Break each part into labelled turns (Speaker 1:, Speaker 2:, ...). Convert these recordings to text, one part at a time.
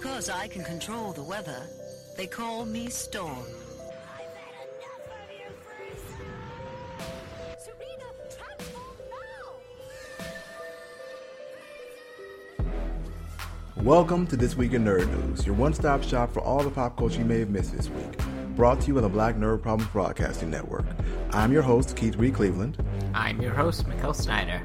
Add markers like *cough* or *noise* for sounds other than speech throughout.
Speaker 1: Because I can control the weather, they call me Storm.
Speaker 2: I've had enough of you, Frieza! Serena, transform now!
Speaker 3: Welcome to This Week in Nerd News, your one stop shop for all the pop culture you may have missed this week. Brought to you by the Black Nerd Problems Broadcasting Network. I'm your host, Keith Reed Cleveland.
Speaker 4: I'm your host, Mikkel Snyder.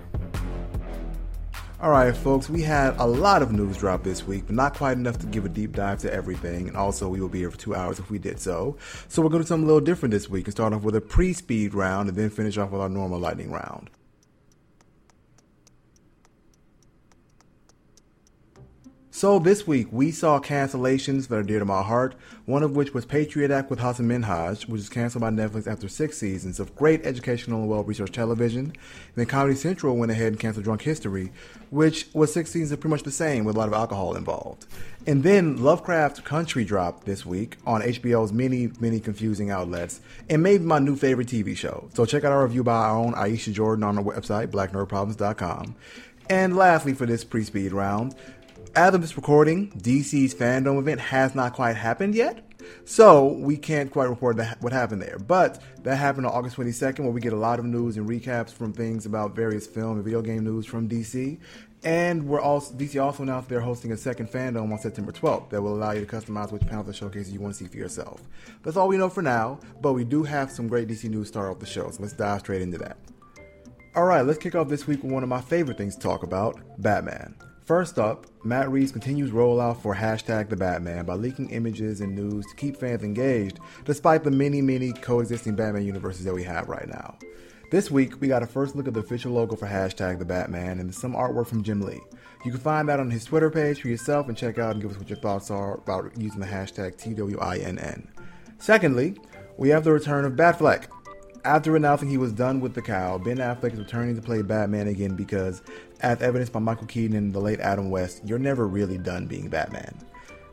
Speaker 3: All right, folks, we had a lot of news drop this week, but not quite enough to give a deep dive to everything. And also, we will be here for two hours if we did so. So, we're going to do something a little different this week and start off with a pre speed round and then finish off with our normal lightning round. So this week we saw cancellations that are dear to my heart. One of which was Patriot Act with Hasan Minhaj, which was canceled by Netflix after six seasons of great educational and well-researched television. And then Comedy Central went ahead and canceled Drunk History, which was six seasons of pretty much the same with a lot of alcohol involved. And then Lovecraft Country dropped this week on HBO's many, many confusing outlets and made my new favorite TV show. So check out our review by our own Aisha Jordan on our website, blacknerdproblems.com. And lastly, for this pre-speed round, as of this recording, DC's fandom event has not quite happened yet. So we can't quite report that, what happened there. But that happened on August 22nd, where we get a lot of news and recaps from things about various film and video game news from DC. And we're also DC also announced they're hosting a second fandom on September 12th that will allow you to customize which panels or showcases you want to see for yourself. That's all we know for now, but we do have some great DC news to start off the show, so let's dive straight into that. All right, let's kick off this week with one of my favorite things to talk about Batman. First up, Matt Reeves continues rollout for hashtag the Batman by leaking images and news to keep fans engaged, despite the many, many coexisting Batman universes that we have right now. This week, we got a first look at the official logo for hashtag the Batman and some artwork from Jim Lee. You can find that on his Twitter page for yourself and check out and give us what your thoughts are about using the hashtag TWINN. Secondly, we have the return of Batfleck. After announcing he was done with the cowl, Ben Affleck is returning to play Batman again because, as evidenced by Michael Keaton and the late Adam West, you're never really done being Batman.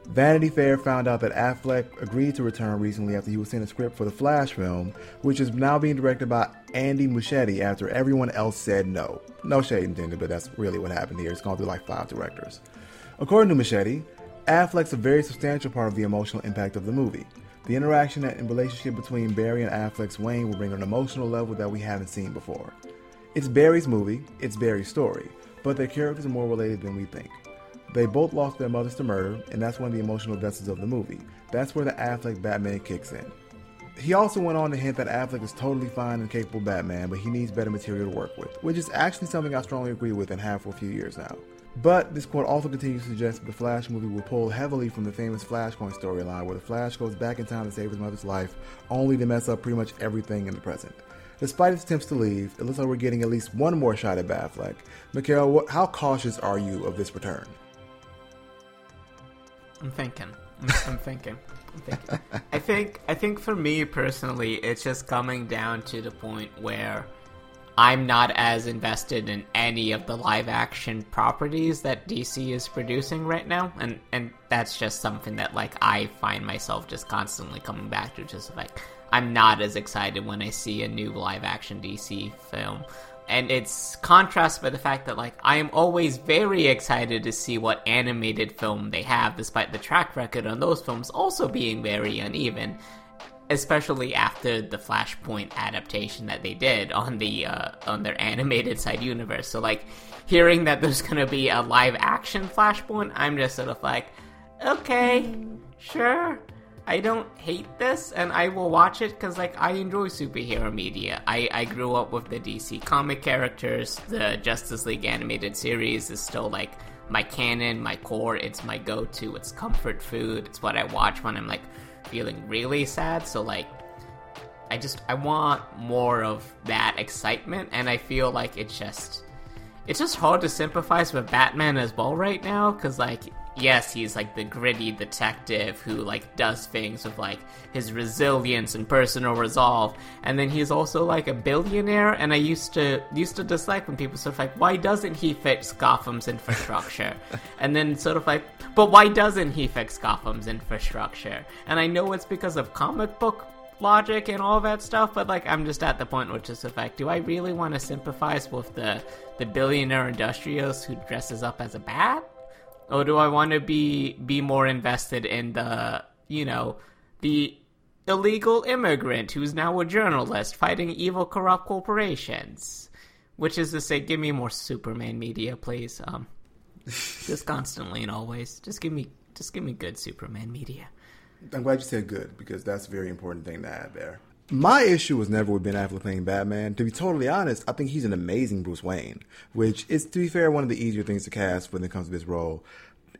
Speaker 3: Vanity Fair found out that Affleck agreed to return recently after he was sent a script for the Flash film, which is now being directed by Andy Muschietti after everyone else said no. No shade intended, but that's really what happened here. It's gone through like five directors. According to Muschietti, Affleck's a very substantial part of the emotional impact of the movie. The interaction and relationship between Barry and Affleck's Wayne will bring an emotional level that we haven't seen before. It's Barry's movie, it's Barry's story, but their characters are more related than we think. They both lost their mothers to murder, and that's one of the emotional vessels of the movie. That's where the Affleck Batman kicks in. He also went on to hint that Affleck is totally fine and capable Batman, but he needs better material to work with, which is actually something I strongly agree with and have for a few years now. But this quote also continues to suggest that the Flash movie will pull heavily from the famous Flashpoint storyline, where the Flash goes back in time to save his mother's life, only to mess up pretty much everything in the present. Despite his attempts to leave, it looks like we're getting at least one more shot at Batfleck. Mikkel, what, how cautious are you of this return?
Speaker 4: I'm thinking. I'm, I'm thinking. I'm thinking. I think. I think for me personally, it's just coming down to the point where I'm not as invested in any of the live action properties that DC is producing right now, and and that's just something that like I find myself just constantly coming back to. Just like I'm not as excited when I see a new live action DC film. And it's contrast by the fact that like I am always very excited to see what animated film they have, despite the track record on those films also being very uneven especially after the Flashpoint adaptation that they did on the uh, on their animated side universe. So like hearing that there's gonna be a live action Flashpoint, I'm just sort of like, okay, sure. I don't hate this, and I will watch it because like I enjoy superhero media. I I grew up with the DC comic characters. The Justice League animated series is still like my canon, my core. It's my go-to. It's comfort food. It's what I watch when I'm like feeling really sad. So like I just I want more of that excitement and I feel like it's just it's just hard to sympathize with Batman as well right now cuz like yes, he's like the gritty detective who like does things with like his resilience and personal resolve, and then he's also like a billionaire. And I used to used to dislike when people sort of like, why doesn't he fix Gotham's infrastructure? *laughs* and then sort of like, but why doesn't he fix Gotham's infrastructure? And I know it's because of comic book logic and all that stuff, but like I'm just at the point which is the fact, do I really want to sympathize with the the billionaire industrialist who dresses up as a bat? Or do I want to be be more invested in the, you know, the illegal immigrant who's now a journalist fighting evil corrupt corporations? Which is to say, give me more Superman media, please. Um, *laughs* just constantly and always. Just give me, just give me good Superman media.
Speaker 3: I'm glad you said good because that's a very important thing to add there. My issue was never with Ben Affleck playing Batman. To be totally honest, I think he's an amazing Bruce Wayne, which is, to be fair, one of the easier things to cast when it comes to this role.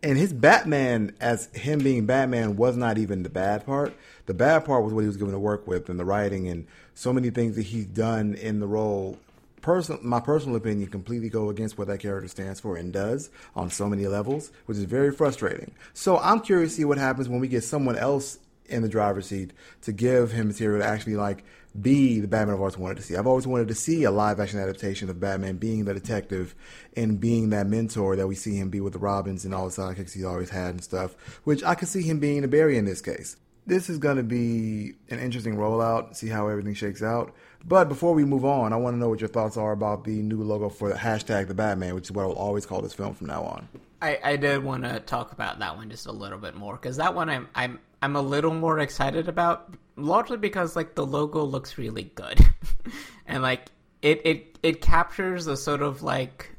Speaker 3: And his Batman, as him being Batman, was not even the bad part. The bad part was what he was given to work with and the writing and so many things that he's done in the role person my personal opinion completely go against what that character stands for and does on so many levels, which is very frustrating. So I'm curious to see what happens when we get someone else in the driver's seat to give him material to actually like be the Batman I've always wanted to see. I've always wanted to see a live action adaptation of Batman being the detective and being that mentor that we see him be with the Robins and all the sidekicks he's always had and stuff, which I could see him being a Barry in this case. This is going to be an interesting rollout, see how everything shakes out. But before we move on, I want to know what your thoughts are about the new logo for the hashtag the Batman, which is what I will always call this film from now on.
Speaker 4: I, I did want to talk about that one just a little bit more because that one I'm I'm I'm a little more excited about, largely because like the logo looks really good, *laughs* and like it it it captures a sort of like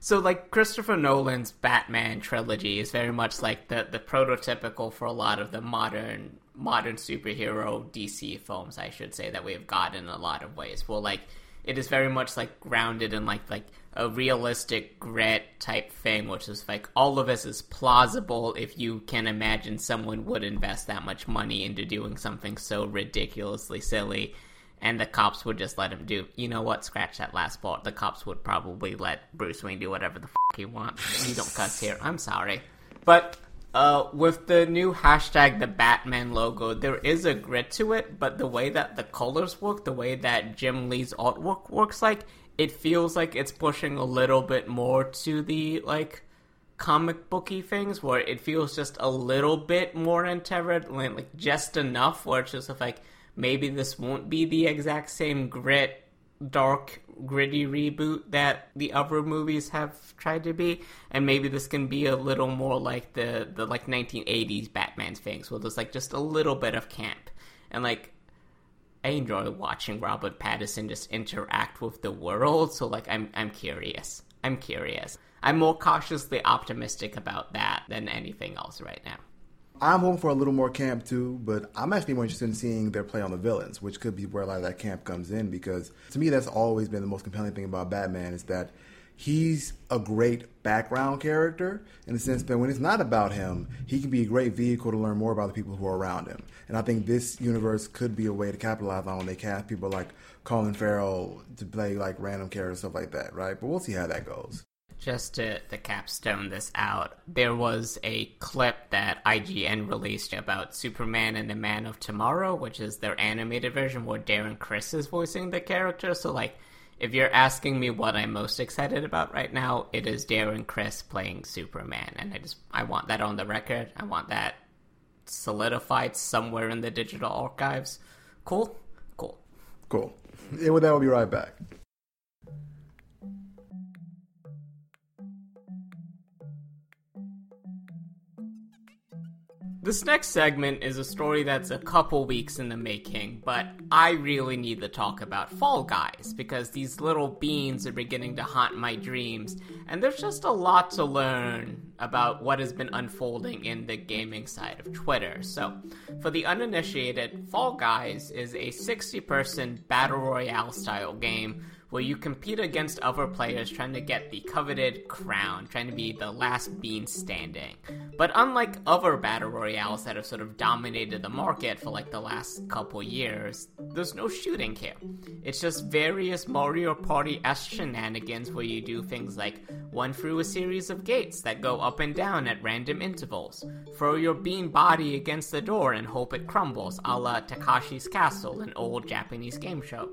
Speaker 4: so like Christopher Nolan's Batman trilogy is very much like the the prototypical for a lot of the modern modern superhero DC films, I should say, that we have got in a lot of ways. Well, like it is very much like grounded in like like a realistic grit type thing, which is like all of this is plausible if you can imagine someone would invest that much money into doing something so ridiculously silly. And the cops would just let him do. You know what? Scratch that last part. The cops would probably let Bruce Wayne do whatever the fuck he wants. You don't cuss here. I'm sorry, but uh, with the new hashtag, the Batman logo, there is a grit to it, but the way that the colors work, the way that Jim Lee's artwork works, like it feels like it's pushing a little bit more to the like comic booky things, where it feels just a little bit more anti-red, like just enough, where it's just like maybe this won't be the exact same grit dark gritty reboot that the other movies have tried to be. And maybe this can be a little more like the the like 1980s batman things where there's like just a little bit of camp. And like i enjoy watching robert pattinson just interact with the world. So like i'm i'm curious. I'm curious. I'm more cautiously optimistic about that than anything else right now.
Speaker 3: I'm hoping for a little more camp too, but I'm actually more interested in seeing their play on the villains, which could be where a lot of that camp comes in. Because to me, that's always been the most compelling thing about Batman is that he's a great background character in the sense that when it's not about him, he can be a great vehicle to learn more about the people who are around him. And I think this universe could be a way to capitalize on when they cast people like Colin Farrell to play like random characters, stuff like that, right? But we'll see how that goes
Speaker 4: just to, to capstone this out, there was a clip that IGN released about Superman and the Man of Tomorrow, which is their animated version where Darren Criss is voicing the character. So, like, if you're asking me what I'm most excited about right now, it is Darren Criss playing Superman, and I just I want that on the record. I want that solidified somewhere in the digital archives. Cool, cool,
Speaker 3: cool. Yeah, well, that will be right back.
Speaker 4: This next segment is a story that's a couple weeks in the making, but I really need to talk about Fall Guys because these little beans are beginning to haunt my dreams, and there's just a lot to learn about what has been unfolding in the gaming side of Twitter. So, for the uninitiated, Fall Guys is a 60 person battle royale style game where you compete against other players trying to get the coveted crown, trying to be the last bean standing. But unlike other battle royales that have sort of dominated the market for like the last couple years, there's no shooting here. It's just various Mario Party s shenanigans where you do things like run through a series of gates that go up and down at random intervals, throw your bean body against the door and hope it crumbles, a la Takeshi's Castle, an old Japanese game show,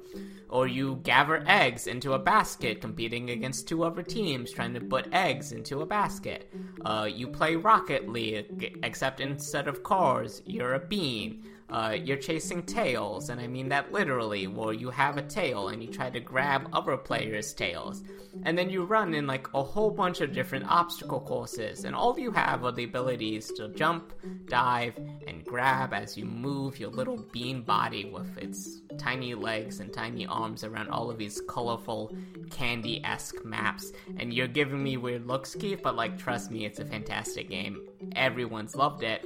Speaker 4: or you gather eggs eggs into a basket, competing against two other teams trying to put eggs into a basket. Uh, you play Rocket League, except instead of cars, you're a bean. Uh, you're chasing tails, and I mean that literally, where you have a tail and you try to grab other players' tails. And then you run in like a whole bunch of different obstacle courses, and all you have are the abilities to jump, dive, and grab as you move your little bean body with its tiny legs and tiny arms around all of these colorful, candy esque maps. And you're giving me weird looks, Keith, but like, trust me, it's a fantastic game. Everyone's loved it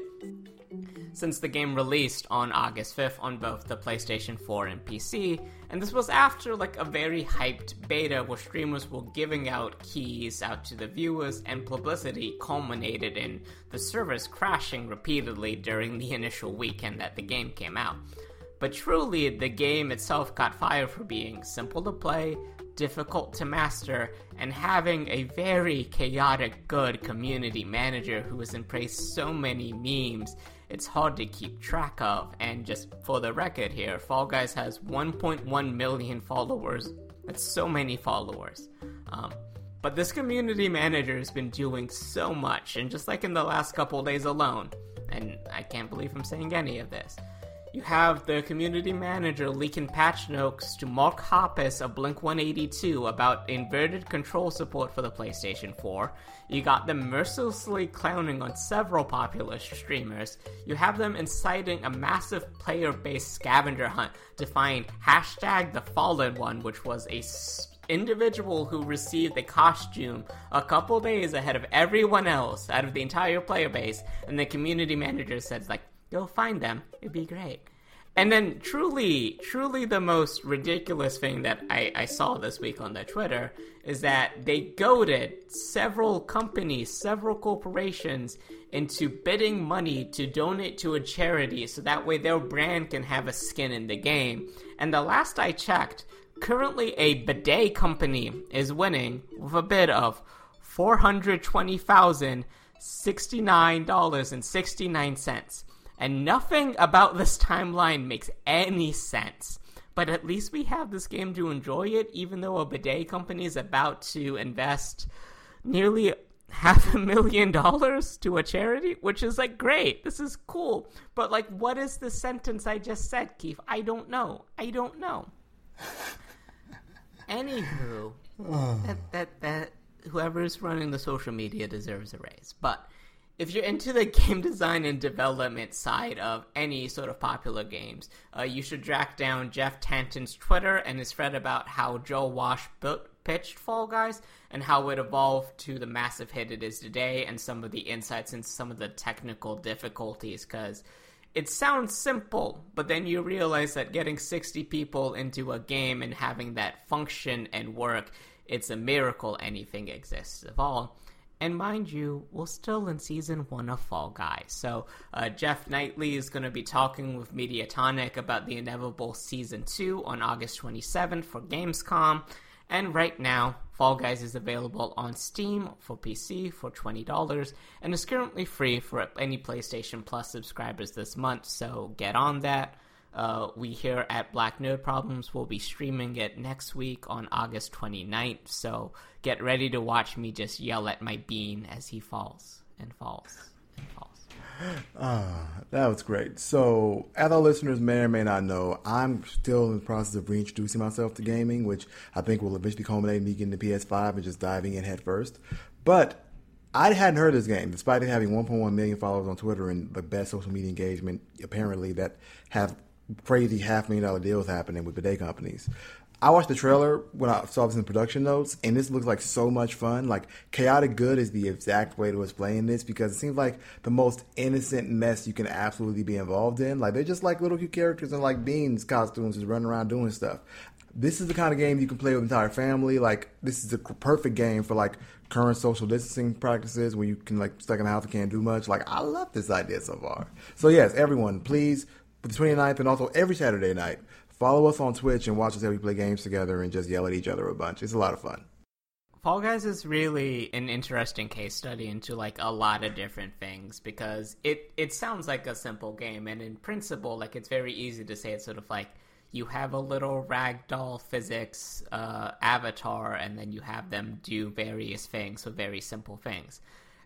Speaker 4: since the game released on August 5th on both the PlayStation 4 and PC, and this was after like a very hyped beta where streamers were giving out keys out to the viewers and publicity culminated in the servers crashing repeatedly during the initial weekend that the game came out. But truly, the game itself got fire for being simple to play, difficult to master, and having a very chaotic good community manager who has embraced so many memes it's hard to keep track of. And just for the record here, Fall Guys has 1.1 million followers. That's so many followers. Um, but this community manager has been doing so much, and just like in the last couple days alone, and I can't believe I'm saying any of this, you have the community manager leaking patch notes to Mark Hoppus of Blink 182 about inverted control support for the PlayStation 4. You got them mercilessly clowning on several popular streamers. You have them inciting a massive player based scavenger hunt to find hashtag the Fallen One, which was a individual who received a costume a couple days ahead of everyone else out of the entire player base, and the community manager says like, Go find them. It'd be great. And then, truly, truly, the most ridiculous thing that I, I saw this week on their Twitter is that they goaded several companies, several corporations into bidding money to donate to a charity so that way their brand can have a skin in the game. And the last I checked, currently a bidet company is winning with a bid of $420,069.69 and nothing about this timeline makes any sense. But at least we have this game to enjoy it, even though a bidet company is about to invest nearly half a million dollars to a charity, which is like great. This is cool. But like, what is the sentence I just said, Keith? I don't know. I don't know. *laughs* Anywho, *sighs* that that that whoever's running the social media deserves a raise. But if you're into the *laughs* game design and development side of any sort of popular games, uh, you should track down Jeff Tanton's Twitter and his thread about how Joe Walsh built, pitched Fall Guys and how it evolved to the massive hit it is today, and some of the insights and some of the technical difficulties. Because it sounds simple, but then you realize that getting 60 people into a game and having that function and work, it's a miracle anything exists at all. And mind you, we're still in season one of Fall Guys. So uh, Geoff Keighley is going to be talking with Mediatonic about the inevitable season two on August 27th for Gamescom. And right now, Fall Guys is available on Steam for PC for $20 and is currently free for any PlayStation Plus subscribers this month. So get on that. Uh, we here at Black Nerd Problems will be streaming it next week on August 29th, so get ready to watch me just yell at my bean as he falls and falls and falls.
Speaker 3: Ah, that was great. So, as our listeners may or may not know, I'm still in the process of reintroducing myself to gaming, which I think will eventually culminate in me getting the PS5 and just diving in head first. But I hadn't heard this game, despite it having 1.1 million followers on Twitter and the best social media engagement, apparently, that have crazy half million dollar deals happening with bidet companies. I watched the trailer when I saw this in the production notes, and this looks like so much fun. Like chaotic good is the exact way to explain this because it seems like the most innocent mess you can absolutely be involved in. Like they're just like little cute characters in like beans costumes, just running around doing stuff. This is the kind of game you can play with entire family. Like this is a perfect game for like current social distancing practices where you can like stuck in the house and can't do much. Like I love this idea so far. So yes, everyone, please the 29th and also every Saturday night. Follow us on Twitch and watch us every play games together and just yell at each other a bunch. It's a lot of fun.
Speaker 4: Fall Guys is really an interesting case study into like a lot of different things because it it sounds like a simple game and in principle like it's very easy to say it's sort of like you have a little ragdoll physics uh, avatar and then you have them do various things so very simple things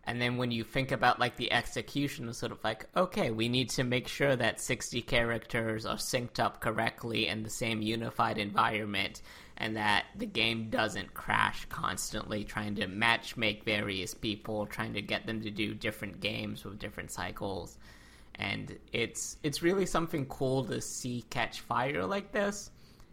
Speaker 4: And then when you think about like the execution, it's sort of like, okay, we need to make sure that 60 characters are synced up correctly in the same unified environment and that the game doesn't crash constantly trying to match make various people, trying to get them to do different games with different cycles. And it's it's really something cool to see catch fire like this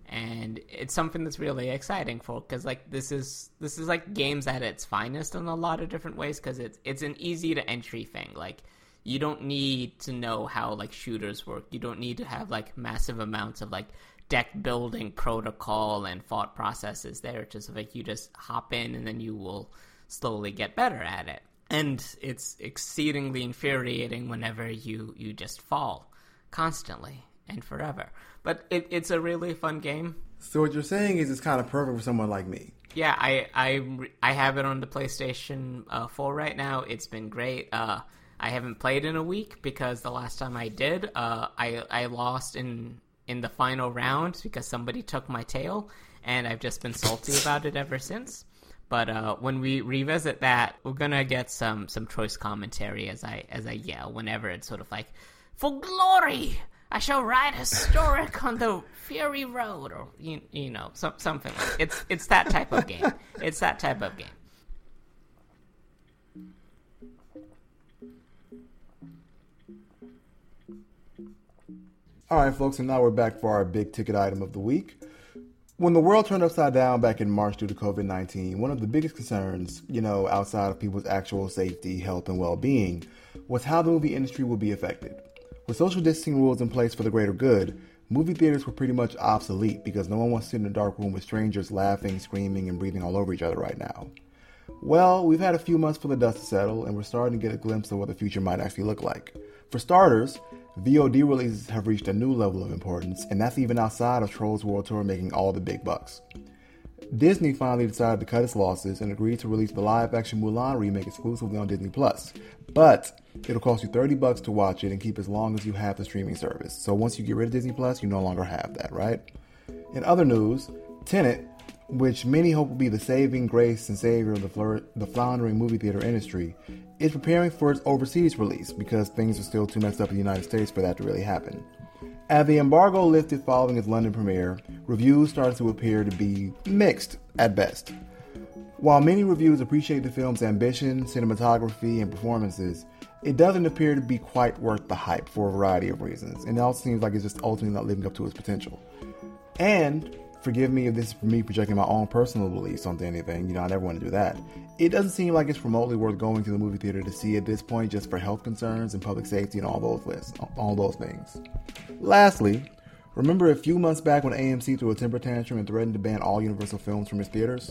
Speaker 4: and it's something that's really exciting for because like this is this is like games at its finest in a lot of different ways because it's it's an easy to entry thing. Like you don't need to know how like shooters work. You don't need to have like massive amounts of like deck building protocol and thought processes there. It's just like you just hop in and then you will slowly get better at it. And it's exceedingly infuriating whenever you you just fall constantly and forever. But it, it's a really fun game.
Speaker 3: So what you're saying is it's kind of perfect for someone like me.
Speaker 4: Yeah, I I, I have it on the PlayStation uh, 4 right now. It's been great. Uh, I haven't played in a week because the last time I did, uh, I I lost in in the final round because somebody took my tail, and I've just been salty *laughs* about it ever since. But uh, when we revisit that, we're gonna get some some choice commentary as I as I yell whenever it's sort of like, "For glory, I shall ride historic on the Fury Road," or you, you know, some, something. Like it's it's that type of game. It's that type of game.
Speaker 3: All right, folks, and now we're back for our big ticket item of the week. When the world turned upside down back in March due to COVID 19, one of the biggest concerns, you know, outside of people's actual safety, health, and well being, was how the movie industry would be affected. With social distancing rules in place for the greater good, movie theaters were pretty much obsolete because no one wants to sit in a dark room with strangers laughing, screaming, and breathing all over each other right now. Well, we've had a few months for the dust to settle, and we're starting to get a glimpse of what the future might actually look like. For starters, VOD releases have reached a new level of importance, and that's even outside of Trolls World Tour making all the big bucks. Disney finally decided to cut its losses and agreed to release the live-action Mulan remake exclusively on Disney Plus. But it'll cost you 30 bucks to watch it and keep as long as you have the streaming service. So once you get rid of Disney Plus, you no longer have that, right? In other news, Tenet, which many hope will be the saving grace and savior of the, the floundering movie theater industry, is preparing for its overseas release because things are still too messed up in the United States for that to really happen. As the embargo lifted following its London premiere, reviews started to appear to be mixed at best. While many reviews appreciate the film's ambition, cinematography, and performances, it doesn't appear to be quite worth the hype for a variety of reasons, and it also seems like it's just ultimately not living up to its potential. And forgive me if this is me projecting my own personal beliefs onto anything, you know, I never want to do that. It doesn't seem like it's remotely worth going to the movie theater to see at this point just for health concerns and public safety and all those lists, all those things. Lastly, remember a few months back when AMC threw a temper tantrum and threatened to ban all Universal films from its theaters?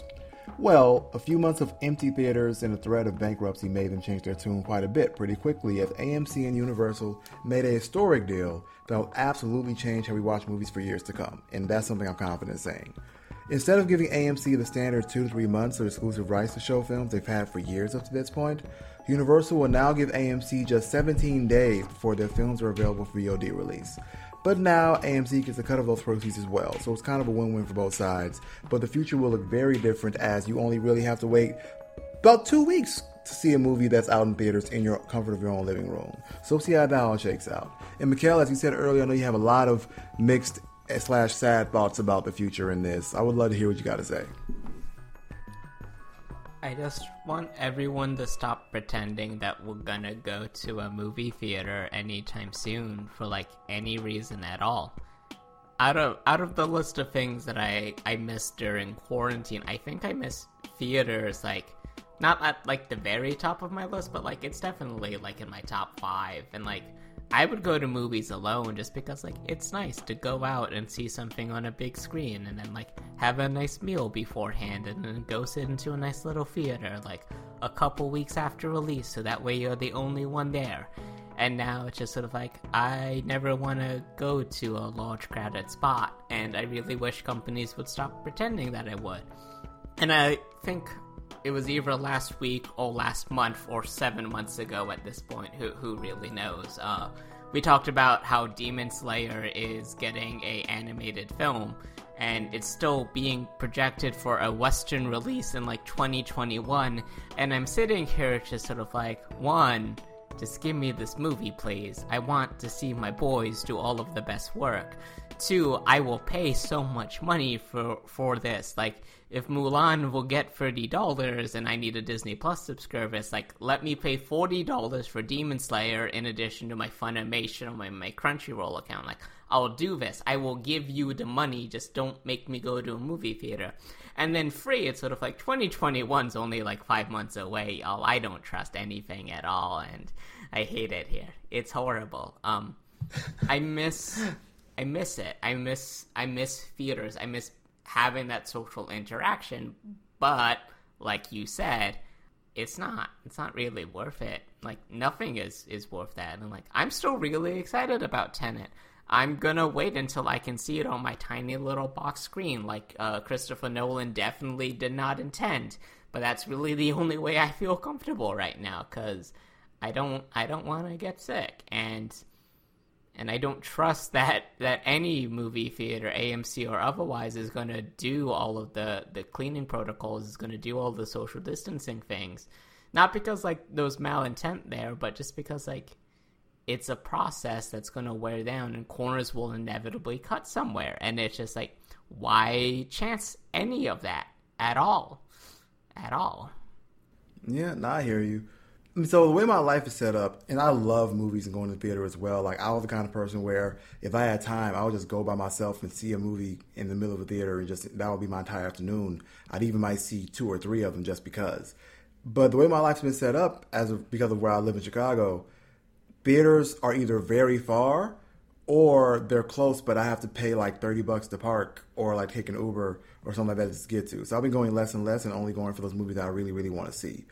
Speaker 3: Well, a few months of empty theaters and a threat of bankruptcy made them change their tune quite a bit pretty quickly as AMC and Universal made a historic deal that will absolutely change how we watch movies for years to come, and that's something I'm confident saying. Instead of giving AMC the standard two to three months of exclusive rights to show films they've had for years up to this point, Universal will now give AMC just 17 days before their films are available for VOD release. But now AMC gets a cut of those proceeds as well, so it's kind of a win win for both sides. But the future will look very different as you only really have to wait about two weeks to see a movie that's out in theaters in your comfort of your own living room. So see how that all shakes out. And Mikkel, as you said earlier, I know you have a lot of mixed Eh, slash sad thoughts about the future in this. I would love to hear what you got to say.
Speaker 4: I just want everyone to stop pretending that we're gonna go to a movie theater anytime soon for like any reason at all. Out of out of the list of things that I I missed during quarantine, I think I missed theaters like not at like the very top of my list, but like it's definitely like in my top 5 and like I would go to movies alone just because like it's nice to go out and see something on a big screen and then like have a nice meal beforehand and then go sit into a nice little theater like a couple weeks after release so that way you're the only one there. And now it's just sort of like I never want to go to a large crowded spot and I really wish companies would stop pretending that I would. And I think it was either last week or last month or seven months ago at this point. Who who really knows? Uh, we talked about how Demon Slayer is getting a animated film, and it's still being projected for a Western release in like 2021. And I'm sitting here just sort of like, one, just give me this movie, please. I want to see my boys do all of the best work. Two, I will pay so much money for for this. Like, if Mulan will get thirty dollars and I need a Disney Plus subscription, like let me pay forty dollars for Demon Slayer in addition to my Funimation or my, my Crunchyroll account. Like, I'll do this. I will give you the money. Just don't make me go to a movie theater. And then free, it's sort of like 2021's only like five months away, y'all. I don't trust anything at all, and I hate it here. It's horrible. Um, I miss, I miss it. I miss, I miss theaters. I miss having that social interaction. But like you said, it's not. It's not really worth it. Like nothing is is worth that. And like I'm still really excited about Tenet. I'm gonna wait until I can see it on my tiny little box screen, like uh, Christopher Nolan definitely did not intend. But that's really the *laughs* only way I feel comfortable right now, because I don't, I don't want to get sick, and and I don't trust *laughs* that that any movie theater, AMC or otherwise, is gonna do all of the the cleaning protocols, is gonna do all the social distancing things. Not because like was malintent there, but just because like it's a process that's going to wear down and corners will inevitably cut somewhere and it's just like why chance any of that at all at all
Speaker 3: Yeah, no, I hear you. So the way my life is set up, and I love movies and going to the theater as well. Like I was the kind of person where if I had time, I would just go by myself and see a movie in the middle of a theater, and just that would be my entire afternoon. I'd even might see two or three of them just because. But the way my life's been set up, as of, because of where I live in Chicago, theaters are either very far or they're close, but I have to pay like thirty bucks to park or like take an Uber or something like that to get to. So I've been going less and less and only going for those movies that I really, really want to see.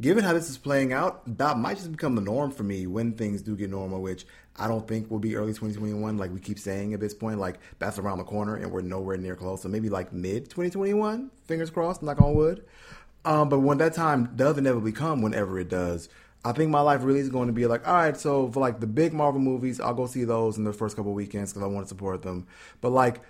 Speaker 3: Given how this is playing out, that might just become the norm for me when things do get normal, which I don't think will be early 2021, like we keep saying at this point. Like that's around the corner and we're nowhere near close. So maybe like mid 2021, fingers crossed, knock on wood. Um, but when that time does inevitably come, whenever it does, I think my life really is going to be like, all right, so for like the big Marvel movies, I'll go see those in the first couple weekends because I want to support them. But like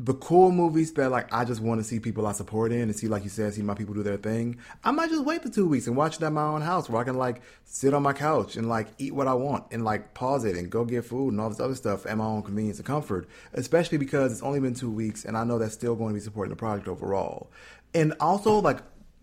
Speaker 3: the cool movies that like I just want to see people I support in and see, like you said, see my people do their thing. I might just wait the two weeks and watch it at my own house where I can like sit on my couch and like eat what I want and like pause it and go get food and all this other stuff at my own convenience and comfort. Especially because it's only been two weeks and I know that's still going to be supporting the project overall. And also like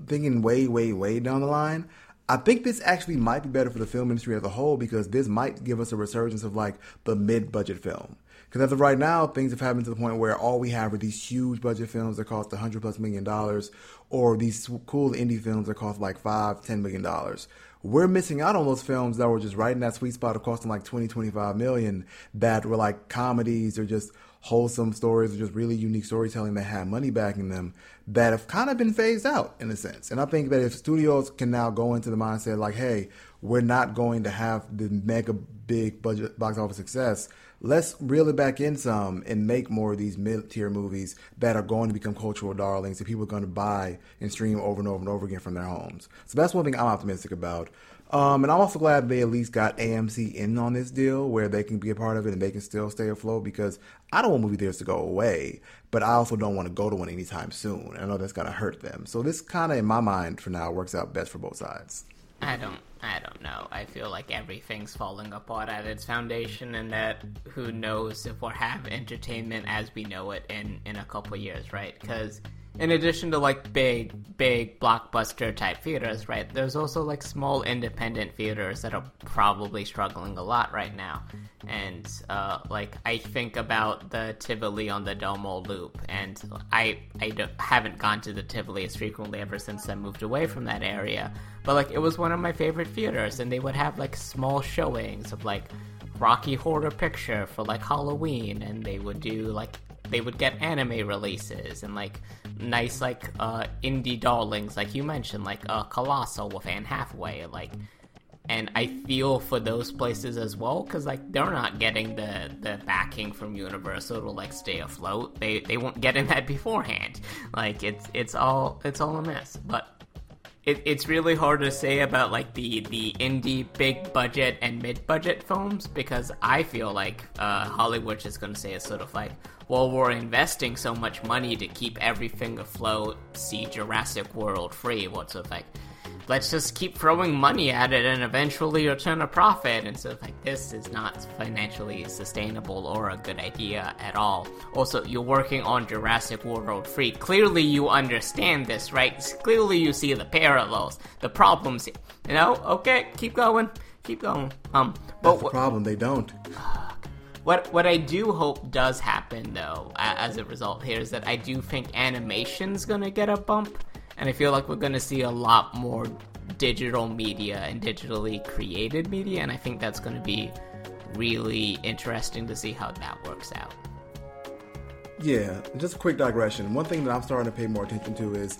Speaker 3: thinking way, way, way down the line. I think this actually might be better for the film industry as a whole because this might give us a resurgence of like the mid-budget film. Because as of right now, things have happened to the point where all we have are these huge budget films that cost a hundred plus million dollars, or these cool indie films that cost like five, ten million dollars. We're missing out on those films that were just right in that sweet spot of costing like 20, 25 million that were like comedies or just wholesome stories or just really unique storytelling that had money backing them that have kind of been phased out in a sense. And I think that if studios can now go into the mindset like, hey, we're not going to have the mega big budget box office success, let's reel it back in some and make more of these mid tier movies that are going to become cultural darlings that people are going to buy and stream over and over and over again from their homes. So that's one thing I'm optimistic about. Um, and I'm also glad they at least got AMC in on this deal where they can be a part of it and they can still stay afloat because I don't want movie theaters to go away, but I also don't want to go to one anytime soon. I know that's going to hurt them. So this kind of, in my mind, for now, works out best for both sides.
Speaker 4: I don't I don't know. I feel like everything's falling apart at its foundation and that who knows if we'll have entertainment as we know it in in a couple years, right? Cuz in addition to like big big blockbuster type theaters, right? There's also like small independent theaters that are probably struggling a lot right now. And uh, like I think about the Tivoli on the Delmar Loop, and I I haven't gone to the Tivoli as frequently ever since I moved away from that area. But like it was one of my favorite theaters, and they would have like small showings of like Rocky Horror Picture for like Halloween, and they would do like they would get anime releases and like nice like uh indie darlings like you mentioned like uh Colossal with Anne Hathaway like and I feel for those places as well because like they're not getting the the backing from Universal to like stay afloat. They they weren't getting that *laughs* beforehand. Like it's it's all it's all a mess. But it, it's really hard to say about like the the indie big budget and mid budget films because I feel like uh, Hollywood is going to say it's sort of like, well, we're investing so much money to keep everything afloat. See Jurassic World free. What's of like let's just keep throwing money at it and eventually you'll turn a profit. And so, like, this is not financially sustainable or a good idea at all. Also, you're working on Jurassic World free. Clearly, you understand this, right? Clearly, you see the parallels, the problems. You know, okay, keep going, keep going. Um, but
Speaker 3: That's the problem. They don't. *sighs*
Speaker 4: what what I do hope does happen though, as a result here, is that I do think animation's gonna get a bump, and I feel like we're gonna see a lot more digital media and digitally created media, and I think that's gonna be really interesting to see how that works out.
Speaker 3: Yeah, just a quick digression. One thing that I'm starting to pay more attention to is,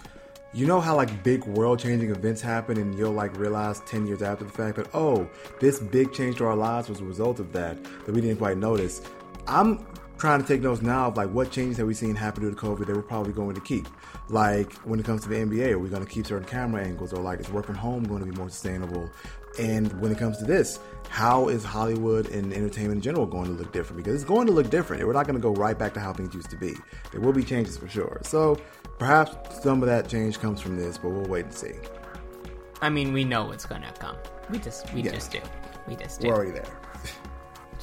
Speaker 3: you know how like big world changing events happen, and you'll like realize 10 years after the fact that, oh, this big change to our lives was a result of that, that we didn't quite notice. I'm trying to take notes now of like what changes have we seen happen due to COVID that we're probably going to keep. Like when it comes to the NBA, are we going to keep certain camera angles, or like is work from home going to be more sustainable? And when it comes to this, how is Hollywood and entertainment in general going to look different? Because it's going to look different. We're not going to go right back to how things used to be. There will be changes for sure. So perhaps some of that change comes from this, but we'll wait and see.
Speaker 4: I mean, we know it's gonna come. We just we
Speaker 3: Yeah.
Speaker 4: just do. We just do.
Speaker 3: We're already there.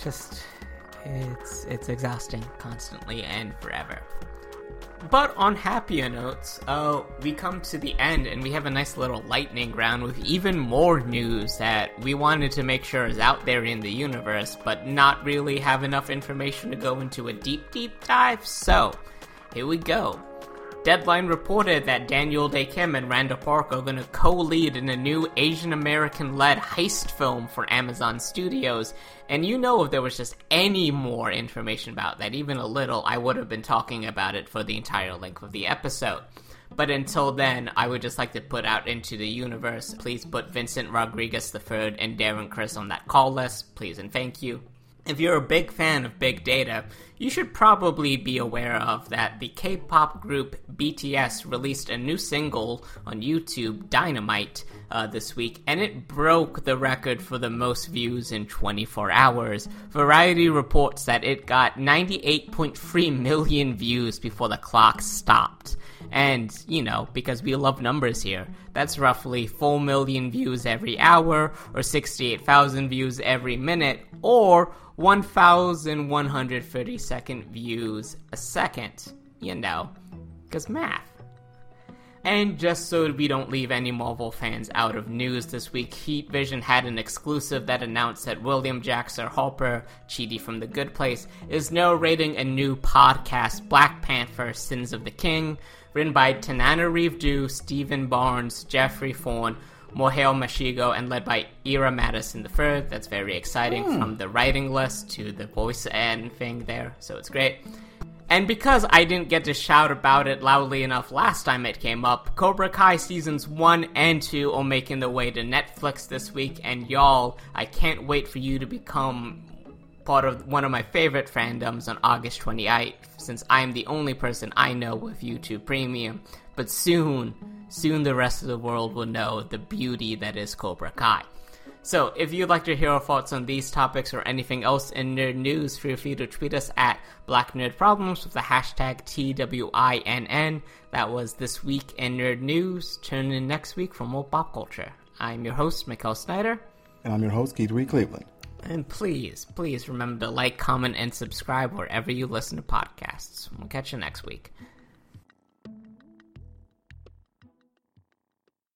Speaker 4: just it's it's exhausting constantly and forever. But on happier notes, uh, we come to the end and we have a nice little lightning round with even more news that we wanted to make sure is out there in the universe, but not really have enough information to go into a deep, deep dive. So, here we go. Deadline reported that Daniel Dae Kim and Randall Park are going to co lead in a new Asian American led heist film for Amazon Studios. And you know, if there was just any more information about that, even a little, I would have been talking about it for the entire length of the episode. But until then, I would just like to put out into the universe please put Vincent Rodriguez III and Darren Criss on that call list, please and thank you. If you're a big fan of big data, you should probably be aware of that the K pop group BTS released a new single on YouTube, Dynamite, uh, this week, and it broke the record for the most views in 24 hours. Variety reports that it got 98.3 million views before the clock stopped. And, you know, because we love numbers here, that's roughly 4 million views every hour, or 68,000 views every minute, or 1,130 second views a second. You know, because math. And just so we don't leave any Marvel fans out of news this week, Heat Vision had an exclusive that announced that William Jackson Harper, Chidi from The Good Place, is narrating a new podcast, Black Panther Sins of the King, written by Tanana Reeve Steven Barnes, Geoffrey Thorne, Mohale Mashigo, and led by Ira Madison III. That's very exciting hmm. from the writing list to the voice and thing there, so it's great. And because I didn't get to shout about it loudly enough last time it came up, Cobra Kai seasons 1 and 2 are making their way to Netflix this week, and y'all, I can't wait for you to become part of one of my favorite fandoms on August 28th, since I'm the only person I know with YouTube Premium. But soon, soon the rest of the world will know the beauty that is Cobra Kai. So, if you'd like to hear our thoughts on these topics or anything else in nerd news, feel free to tweet us at Black Nerd Problems with the hashtag TWINN. That was this week in nerd news. Tune in next week for more pop culture. I'm your host, Mikkel Snyder,
Speaker 3: And I'm your host, Keith Cleveland.
Speaker 4: and please, please remember to like, comment, and subscribe wherever you listen to podcasts. We'll catch you next week.